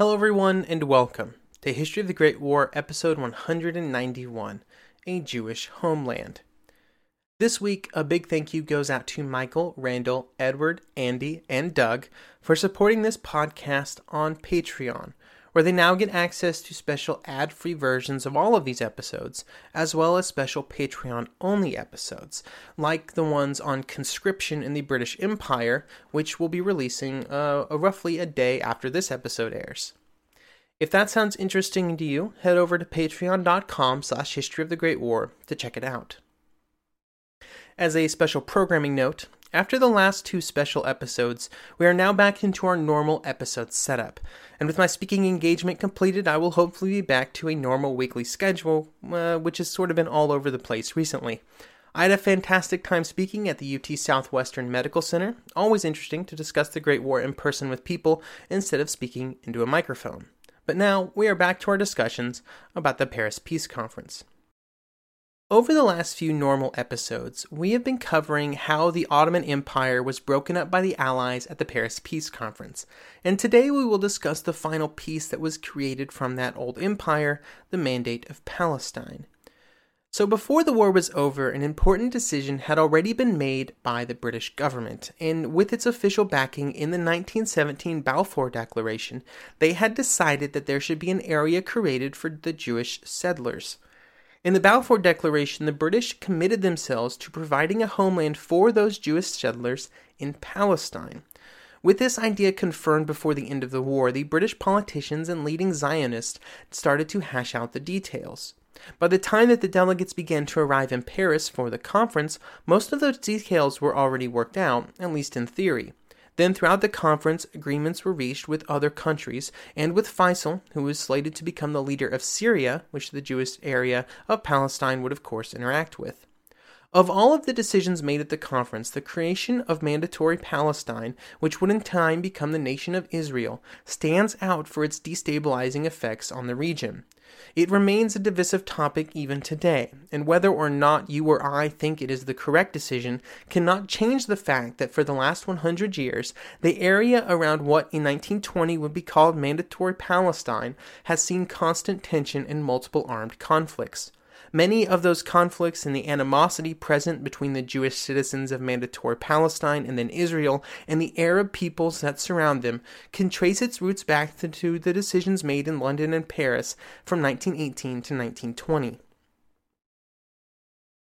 Hello, everyone, and welcome to History of the Great War, episode 191 A Jewish Homeland. This week, a big thank you goes out to Michael, Randall, Edward, Andy, and Doug for supporting this podcast on Patreon, where they now get access to special ad free versions of all of these episodes, as well as special Patreon only episodes, like the ones on conscription in the British Empire, which will be releasing uh, roughly a day after this episode airs. If that sounds interesting to you, head over to patreon.com slash history of the Great War to check it out. As a special programming note, after the last two special episodes, we are now back into our normal episode setup. And with my speaking engagement completed, I will hopefully be back to a normal weekly schedule, uh, which has sort of been all over the place recently. I had a fantastic time speaking at the UT Southwestern Medical Center. Always interesting to discuss the Great War in person with people instead of speaking into a microphone. But now we are back to our discussions about the Paris Peace Conference. Over the last few normal episodes, we have been covering how the Ottoman Empire was broken up by the Allies at the Paris Peace Conference, and today we will discuss the final peace that was created from that old empire, the Mandate of Palestine. So, before the war was over, an important decision had already been made by the British government, and with its official backing in the 1917 Balfour Declaration, they had decided that there should be an area created for the Jewish settlers. In the Balfour Declaration, the British committed themselves to providing a homeland for those Jewish settlers in Palestine. With this idea confirmed before the end of the war, the British politicians and leading Zionists started to hash out the details. By the time that the delegates began to arrive in Paris for the conference, most of those details were already worked out, at least in theory. Then, throughout the conference, agreements were reached with other countries and with Faisal, who was slated to become the leader of Syria, which the Jewish area of Palestine would, of course, interact with. Of all of the decisions made at the conference, the creation of mandatory Palestine, which would in time become the nation of Israel, stands out for its destabilizing effects on the region. It remains a divisive topic even today, and whether or not you or I think it is the correct decision cannot change the fact that for the last 100 years, the area around what in 1920 would be called Mandatory Palestine has seen constant tension and multiple armed conflicts. Many of those conflicts and the animosity present between the Jewish citizens of Mandatory Palestine and then Israel and the Arab peoples that surround them can trace its roots back to, the decisions made in London and Paris from 1918 to 1920.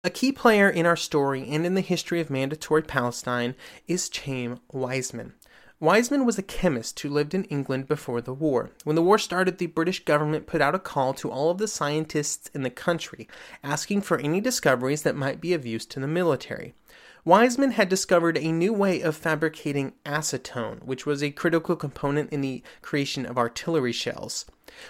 A key player in our story and in the history of Mandatory Palestine is Chaim Weizmann. Weizmann was a chemist who lived in England before the war. When the war started, the British government put out a call to all of the scientists in the country, asking for any discoveries that might be of use to the military. Weizmann had discovered a new way of fabricating acetone, which was a critical component in the creation of artillery shells.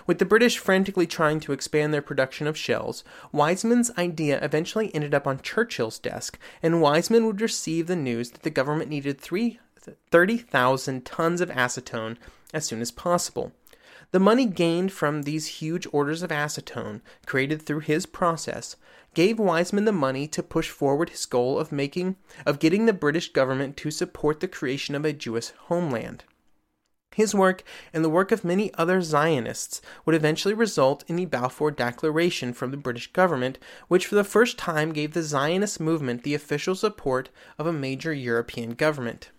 With the British frantically trying to expand their production of shells, Weizmann's idea eventually ended up on Churchill's desk, and Weizmann would receive the news that the government needed 30,000 tons of acetone as soon as possible. The money gained from these huge orders of acetone, created through his process, gave Weizmann the money to push forward his goal of making of getting the British government to support the creation of a Jewish homeland. His work and the work of many other Zionists would eventually result in the Balfour Declaration from the British government, which for the first time gave the Zionist movement the official support of a major European government.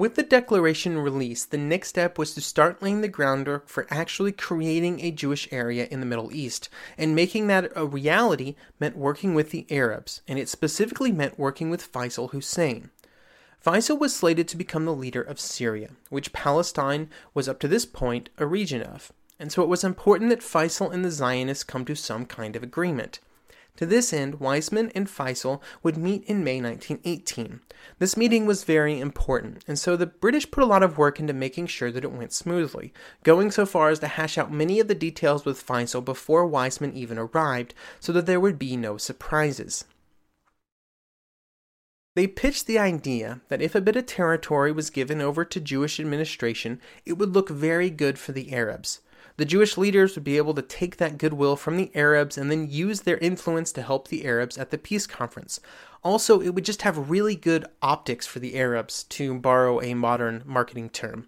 With the declaration released, the next step was to start laying the groundwork for actually creating a Jewish area in the Middle East, and making that a reality meant working with the Arabs, and it specifically meant working with Faisal Hussein. Faisal was slated to become the leader of Syria, which Palestine was up to this point a region of, and so it was important that Faisal and the Zionists come to some kind of agreement. To this end, Weizmann and Faisal would meet in May 1918. This meeting was very important, and so the British put a lot of work into making sure that it went smoothly, going so far as to hash out many of the details with Faisal before Weizmann even arrived, so that there would be no surprises. They pitched the idea that if a bit of territory was given over to Jewish administration, it would look very good for the Arabs. The Jewish leaders would be able to take that goodwill from the Arabs and then use their influence to help the Arabs at the peace conference. Also, it would just have really good optics for the Arabs, to borrow a modern marketing term.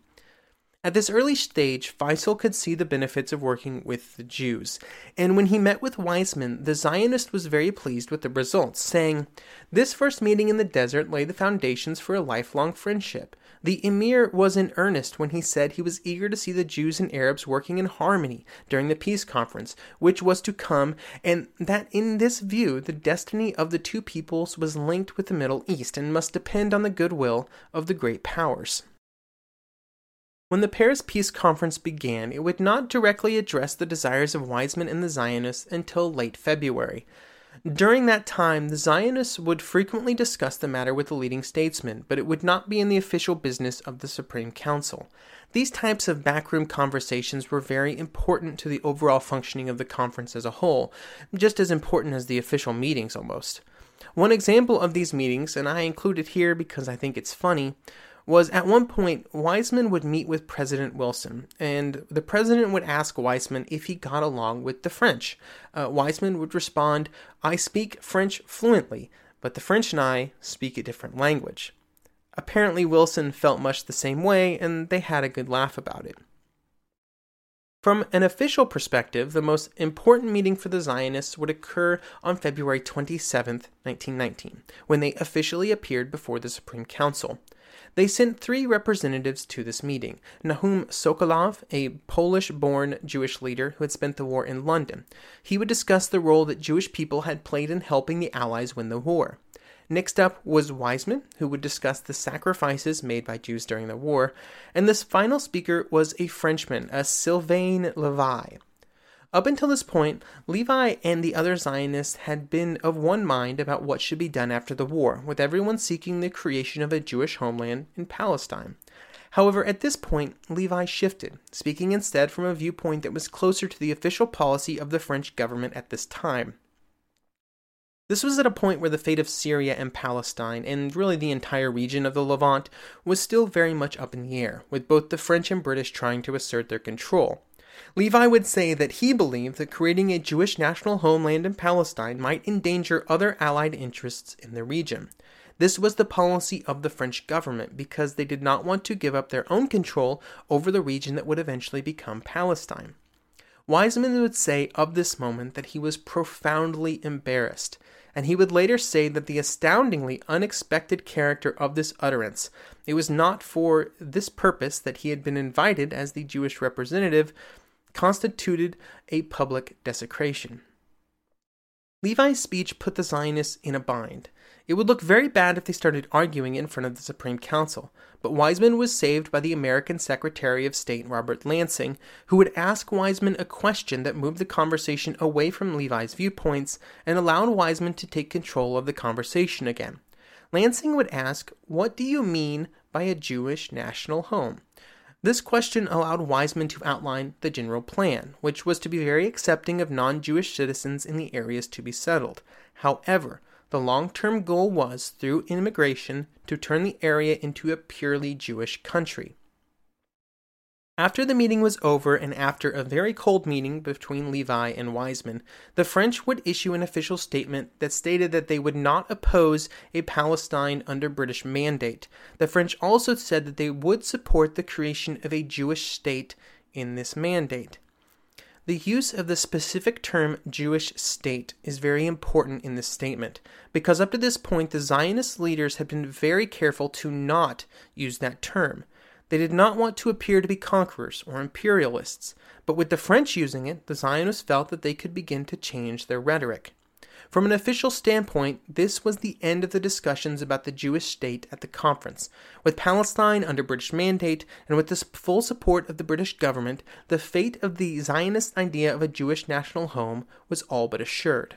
At this early stage, Faisal could see the benefits of working with the Jews, and when he met with Weizmann, the Zionist was very pleased with the results, saying, This first meeting in the desert laid the foundations for a lifelong friendship. The emir was in earnest when he said he was eager to see the Jews and Arabs working in harmony during the peace conference, which was to come, and that in this view the destiny of the two peoples was linked with the Middle East and must depend on the goodwill of the great powers. When the Paris Peace Conference began, it would not directly address the desires of Weizmann and the Zionists until late February. During that time, the Zionists would frequently discuss the matter with the leading statesmen, but it would not be in the official business of the Supreme Council. These types of backroom conversations were very important to the overall functioning of the conference as a whole, just as important as the official meetings almost. One example of these meetings, and I include it here because I think it's funny, was at one point Weizmann would meet with President Wilson, and the president would ask Weizmann if he got along with the French. Uh, Weizmann would respond, I speak French fluently, but the French and I speak a different language. Apparently, Wilson felt much the same way, and they had a good laugh about it. From an official perspective, the most important meeting for the Zionists would occur on February 27, 1919, when they officially appeared before the Supreme Council. They sent three representatives to this meeting Nahum Sokolov, a Polish born Jewish leader who had spent the war in London. He would discuss the role that Jewish people had played in helping the Allies win the war. Next up was Weizmann, who would discuss the sacrifices made by Jews during the war. And this final speaker was a Frenchman, a Sylvain Levi. Up until this point, Levi and the other Zionists had been of one mind about what should be done after the war, with everyone seeking the creation of a Jewish homeland in Palestine. However, at this point, Levi shifted, speaking instead from a viewpoint that was closer to the official policy of the French government at this time. This was at a point where the fate of Syria and Palestine, and really the entire region of the Levant, was still very much up in the air, with both the French and British trying to assert their control. Levi would say that he believed that creating a Jewish national homeland in Palestine might endanger other Allied interests in the region. This was the policy of the French government because they did not want to give up their own control over the region that would eventually become Palestine. Weizmann would say of this moment that he was profoundly embarrassed, and he would later say that the astoundingly unexpected character of this utterance, it was not for this purpose that he had been invited as the Jewish representative, constituted a public desecration. Levi's speech put the Zionists in a bind. It would look very bad if they started arguing in front of the Supreme Council, but Weizmann was saved by the American Secretary of State Robert Lansing, who would ask Weizmann a question that moved the conversation away from Levi's viewpoints and allowed Weizmann to take control of the conversation again. Lansing would ask, What do you mean by a Jewish national home? This question allowed Weizmann to outline the general plan, which was to be very accepting of non Jewish citizens in the areas to be settled. However, the long term goal was, through immigration, to turn the area into a purely Jewish country. After the meeting was over and after a very cold meeting between Levi and Weizmann, the French would issue an official statement that stated that they would not oppose a Palestine under British mandate. The French also said that they would support the creation of a Jewish state in this mandate. The use of the specific term Jewish state is very important in this statement because up to this point the Zionist leaders had been very careful to not use that term. They did not want to appear to be conquerors or imperialists, but with the French using it, the Zionists felt that they could begin to change their rhetoric. From an official standpoint, this was the end of the discussions about the Jewish state at the conference. With Palestine under British mandate and with the full support of the British government, the fate of the Zionist idea of a Jewish national home was all but assured.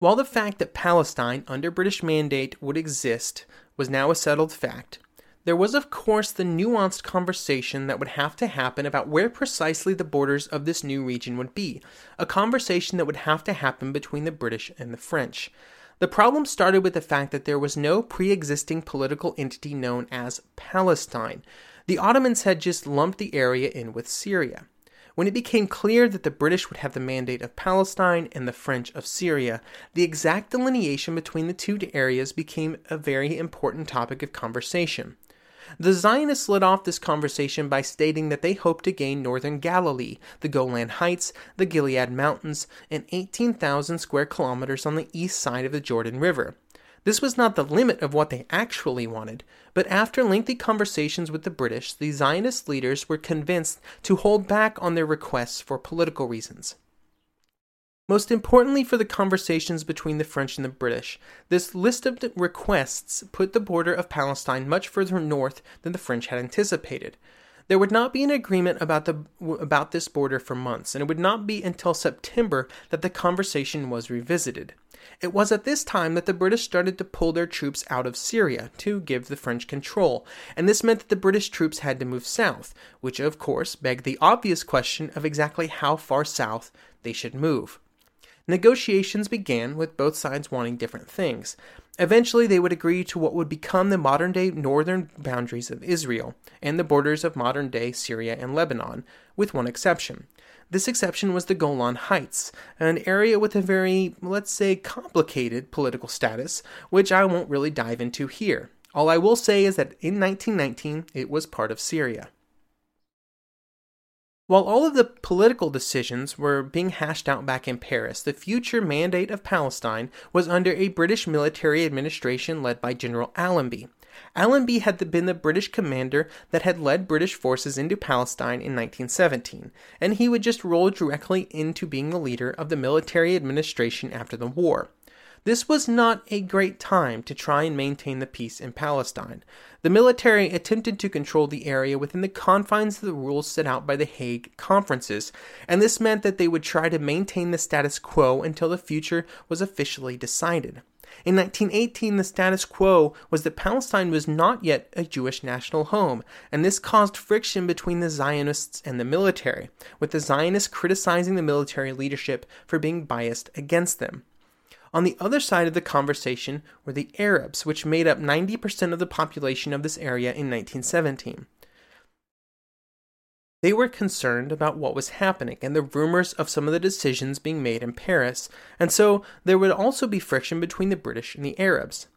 While the fact that Palestine under British mandate would exist was now a settled fact, there was of course the nuanced conversation that would have to happen about where precisely the borders of this new region would be, a conversation that would have to happen between the British and the French. The problem started with the fact that there was no pre existing political entity known as Palestine. The Ottomans had just lumped the area in with Syria. When it became clear that the British would have the mandate of Palestine and the French of Syria, the exact delineation between the two areas became a very important topic of conversation. The Zionists led off this conversation by stating that they hoped to gain northern Galilee, the Golan Heights, the Gilead Mountains, and 18,000 square kilometers on the east side of the Jordan River. This was not the limit of what they actually wanted, but after lengthy conversations with the British, the Zionist leaders were convinced to hold back on their requests for political reasons. Most importantly for the conversations between the French and the British, this list of requests put the border of Palestine much further north than the French had anticipated. There would not be an agreement about the about this border for months, and it would not be until September that the conversation was revisited. It was at this time that the British started to pull their troops out of Syria to give the French control, and this meant that the British troops had to move south, which of course begged the obvious question of exactly how far south they should move. Negotiations began with both sides wanting different things. Eventually, they would agree to what would become the modern day northern boundaries of Israel and the borders of modern day Syria and Lebanon, with one exception. This exception was the Golan Heights, an area with a very, let's say, complicated political status, which I won't really dive into here. All I will say is that in 1919, it was part of Syria. While all of the political decisions were being hashed out back in Paris, the future mandate of Palestine was under a British military administration led by General Allenby. Allenby had been the British commander that had led British forces into Palestine in 1917, and he would just roll directly into being the leader of the military administration after the war. This was not a great time to try and maintain the peace in Palestine. The military attempted to control the area within the confines of the rules set out by the Hague Conferences, and this meant that they would try to maintain the status quo until the future was officially decided. In 1918, the status quo was that Palestine was not yet a Jewish national home, and this caused friction between the Zionists and the military, with the Zionists criticizing the military leadership for being biased against them. On the other side of the conversation were the Arabs, which made up 90% of the population of this area in 1917. They were concerned about what was happening and the rumors of some of the decisions being made in Paris, and so there would also be friction between the British and the Arabs.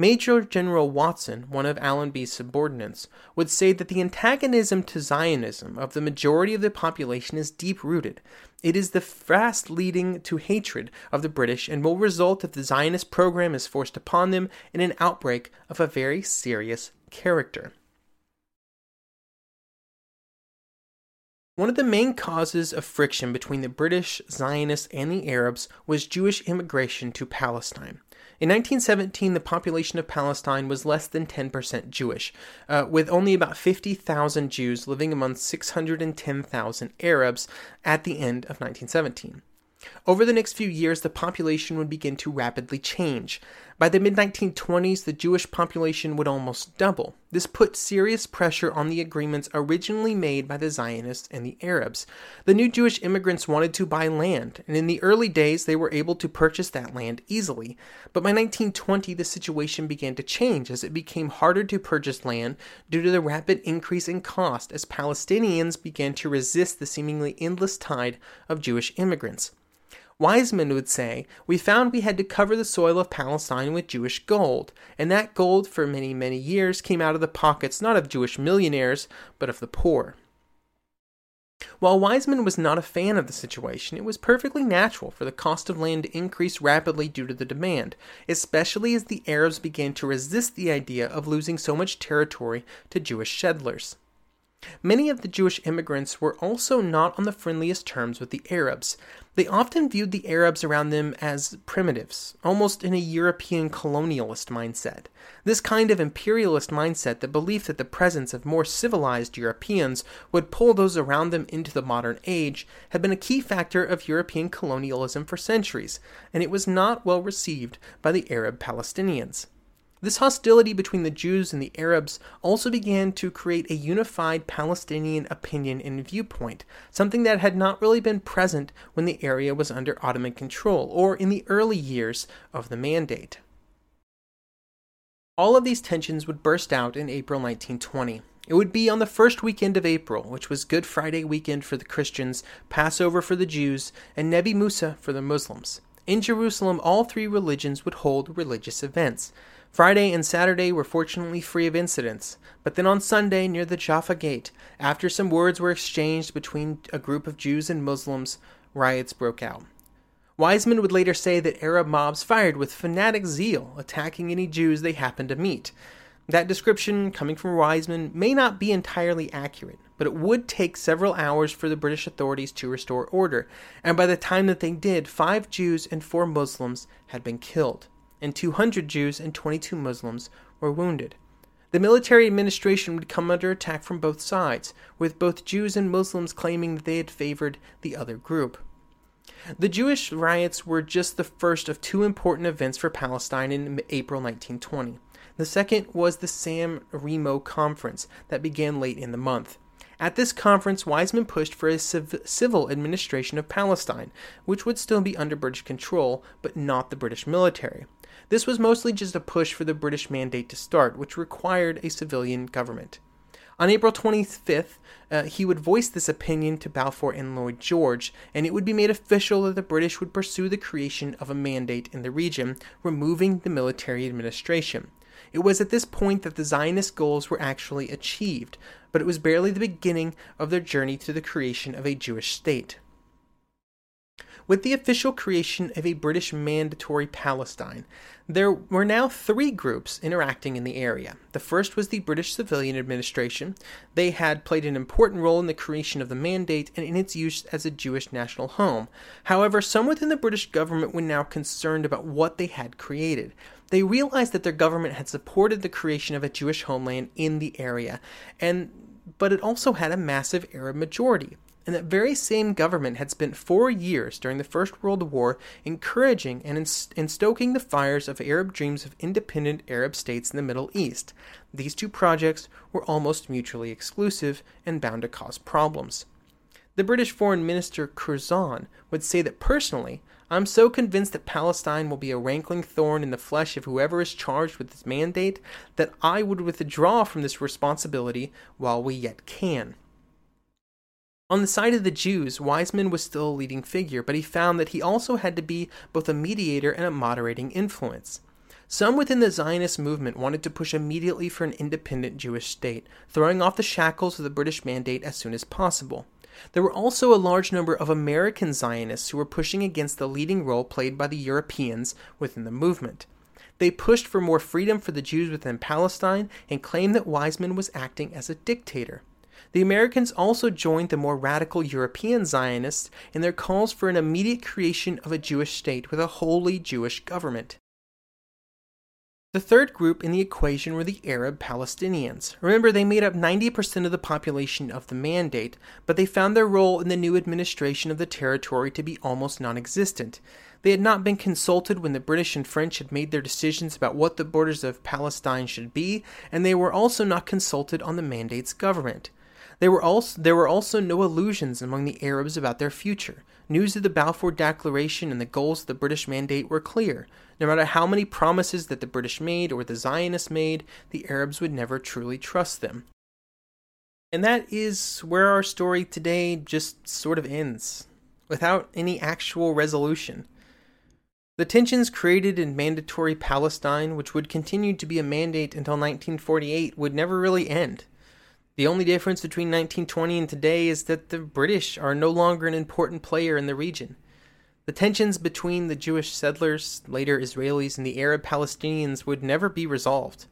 Major General Watson, one of Allenby's subordinates, would say that the antagonism to Zionism of the majority of the population is deep rooted. It is the fast leading to hatred of the British and will result if the Zionist program is forced upon them in an outbreak of a very serious character. One of the main causes of friction between the British, Zionists, and the Arabs was Jewish immigration to Palestine. In 1917, the population of Palestine was less than 10% Jewish, uh, with only about 50,000 Jews living among 610,000 Arabs at the end of 1917. Over the next few years, the population would begin to rapidly change. By the mid 1920s, the Jewish population would almost double. This put serious pressure on the agreements originally made by the Zionists and the Arabs. The new Jewish immigrants wanted to buy land, and in the early days, they were able to purchase that land easily. But by 1920, the situation began to change as it became harder to purchase land due to the rapid increase in cost as Palestinians began to resist the seemingly endless tide of Jewish immigrants. Weizmann would say, We found we had to cover the soil of Palestine with Jewish gold, and that gold for many, many years came out of the pockets not of Jewish millionaires, but of the poor. While Weizmann was not a fan of the situation, it was perfectly natural for the cost of land to increase rapidly due to the demand, especially as the Arabs began to resist the idea of losing so much territory to Jewish settlers. Many of the Jewish immigrants were also not on the friendliest terms with the Arabs. They often viewed the Arabs around them as primitives, almost in a European colonialist mindset. This kind of imperialist mindset, the belief that the presence of more civilized Europeans would pull those around them into the modern age, had been a key factor of European colonialism for centuries, and it was not well received by the Arab Palestinians. This hostility between the Jews and the Arabs also began to create a unified Palestinian opinion and viewpoint, something that had not really been present when the area was under Ottoman control or in the early years of the Mandate. All of these tensions would burst out in April 1920. It would be on the first weekend of April, which was Good Friday weekend for the Christians, Passover for the Jews, and Nebi Musa for the Muslims. In Jerusalem, all three religions would hold religious events. Friday and Saturday were fortunately free of incidents, but then on Sunday, near the Jaffa Gate, after some words were exchanged between a group of Jews and Muslims, riots broke out. Weizmann would later say that Arab mobs fired with fanatic zeal, attacking any Jews they happened to meet. That description, coming from Weizmann, may not be entirely accurate, but it would take several hours for the British authorities to restore order, and by the time that they did, five Jews and four Muslims had been killed and 200 Jews and 22 Muslims were wounded. The military administration would come under attack from both sides, with both Jews and Muslims claiming that they had favored the other group. The Jewish riots were just the first of two important events for Palestine in April 1920. The second was the San Remo Conference that began late in the month. At this conference, Weizmann pushed for a civ- civil administration of Palestine, which would still be under British control, but not the British military. This was mostly just a push for the British mandate to start, which required a civilian government. On April 25th, uh, he would voice this opinion to Balfour and Lloyd George, and it would be made official that the British would pursue the creation of a mandate in the region, removing the military administration. It was at this point that the Zionist goals were actually achieved. but it was barely the beginning of their journey to the creation of a Jewish state. With the official creation of a British Mandatory Palestine, there were now three groups interacting in the area. The first was the British Civilian Administration. They had played an important role in the creation of the Mandate and in its use as a Jewish national home. However, some within the British government were now concerned about what they had created. They realized that their government had supported the creation of a Jewish homeland in the area, and but it also had a massive Arab majority and that very same government had spent four years during the First World War encouraging and, stoking the fires of Arab dreams of independent Arab states in the Middle East. These two projects were almost mutually exclusive and bound to cause problems. The British Foreign Minister Curzon would say that personally, I'm so convinced that Palestine will be a rankling thorn in the flesh of whoever is charged with this mandate that I would withdraw from this responsibility while we yet can. On the side of the Jews, Weizmann was still a leading figure, but he found that he also had to be both a mediator and a moderating influence. Some within the Zionist movement wanted to push immediately for an independent Jewish state, throwing off the shackles of the British mandate as soon as possible. There were also a large number of American Zionists who were pushing against the leading role played by the Europeans within the movement. They pushed for more freedom for the Jews within Palestine and claimed that Weizmann was acting as a dictator. The Americans also joined the more radical European Zionists in their calls for an immediate creation of a Jewish state with a wholly Jewish government. The third group in the equation were the Arab Palestinians. Remember, they made up 90% of the population of the Mandate, but they found their role in the new administration of the territory to be almost non existent. They had not been consulted when the British and French had made their decisions about what the borders of Palestine should be, and they were also not consulted on the Mandate's government. There were also there were also no illusions among the Arabs about their future. News of the Balfour Declaration and the goals of the British Mandate were clear. No matter how many promises that the British made or the Zionists made, the Arabs would never truly trust them. And that is where our story today just sort of ends, without any actual resolution. The tensions created in Mandatory Palestine, which would continue to be a mandate until 1948, would never really end. The only difference between 1920 and today is that the British are no longer an important player in the region. The tensions between the Jewish settlers, later Israelis, and the Arab Palestinians would never be resolved.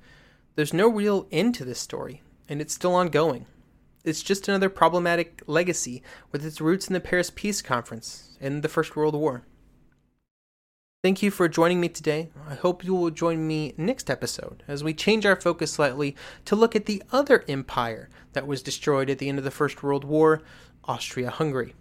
There's no real end to this story, and it's still ongoing. It's just another problematic legacy with its roots in the Paris Peace Conference and the First World War. Thank you for joining me today. I hope you will join me next episode as we change our focus slightly to look at the other empire that was destroyed at the end of the First World War, Austria Hungary.